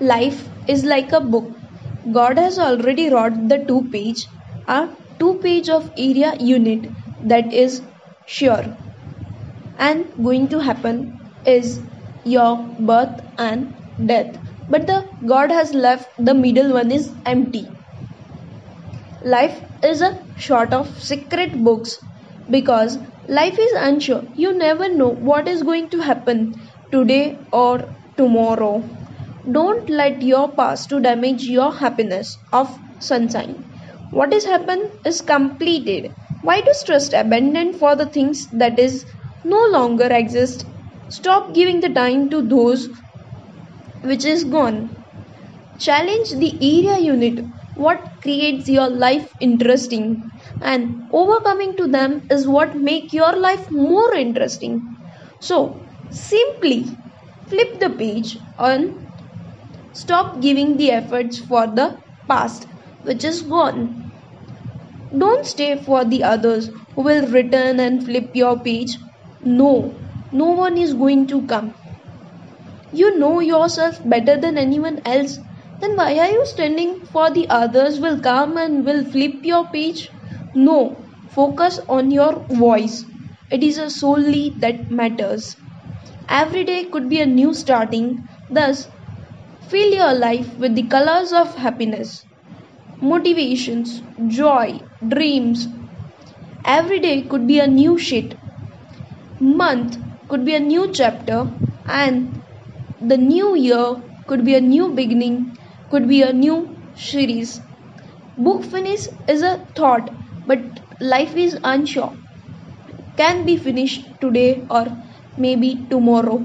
Life is like a book. God has already wrote the two page, a two page of area unit that is sure and going to happen is your birth and death. But the God has left the middle one is empty. Life is a sort of secret books because life is unsure. You never know what is going to happen today or tomorrow. Don't let your past to damage your happiness of sunshine. What is happened is completed. Why to stress abandon for the things that is no longer exist? Stop giving the time to those which is gone. Challenge the area unit. What creates your life interesting and overcoming to them is what make your life more interesting. So simply flip the page and stop giving the efforts for the past which is gone. Don't stay for the others who will return and flip your page. No, no one is going to come. You know yourself better than anyone else. Then why are you standing for the others will come and will flip your page? No, focus on your voice. It is a solely that matters. Every day could be a new starting. Thus, fill your life with the colors of happiness, motivations, joy, dreams. Every day could be a new shit. Month could be a new chapter, and the new year could be a new beginning, could be a new series. Book finish is a thought, but life is unsure. Can be finished today or maybe tomorrow.